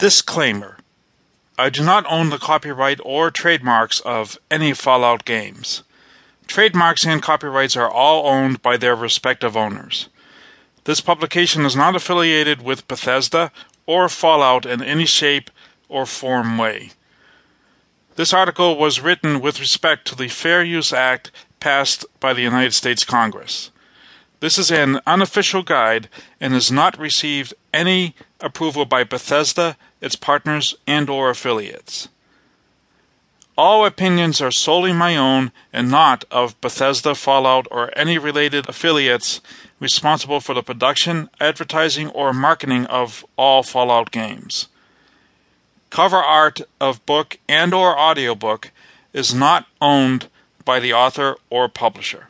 Disclaimer I do not own the copyright or trademarks of any Fallout games. Trademarks and copyrights are all owned by their respective owners. This publication is not affiliated with Bethesda or Fallout in any shape or form way. This article was written with respect to the Fair Use Act passed by the United States Congress. This is an unofficial guide and has not received any approval by Bethesda, its partners, and or affiliates. All opinions are solely my own and not of Bethesda, Fallout, or any related affiliates responsible for the production, advertising, or marketing of all Fallout games. Cover art of book and or audiobook is not owned by the author or publisher.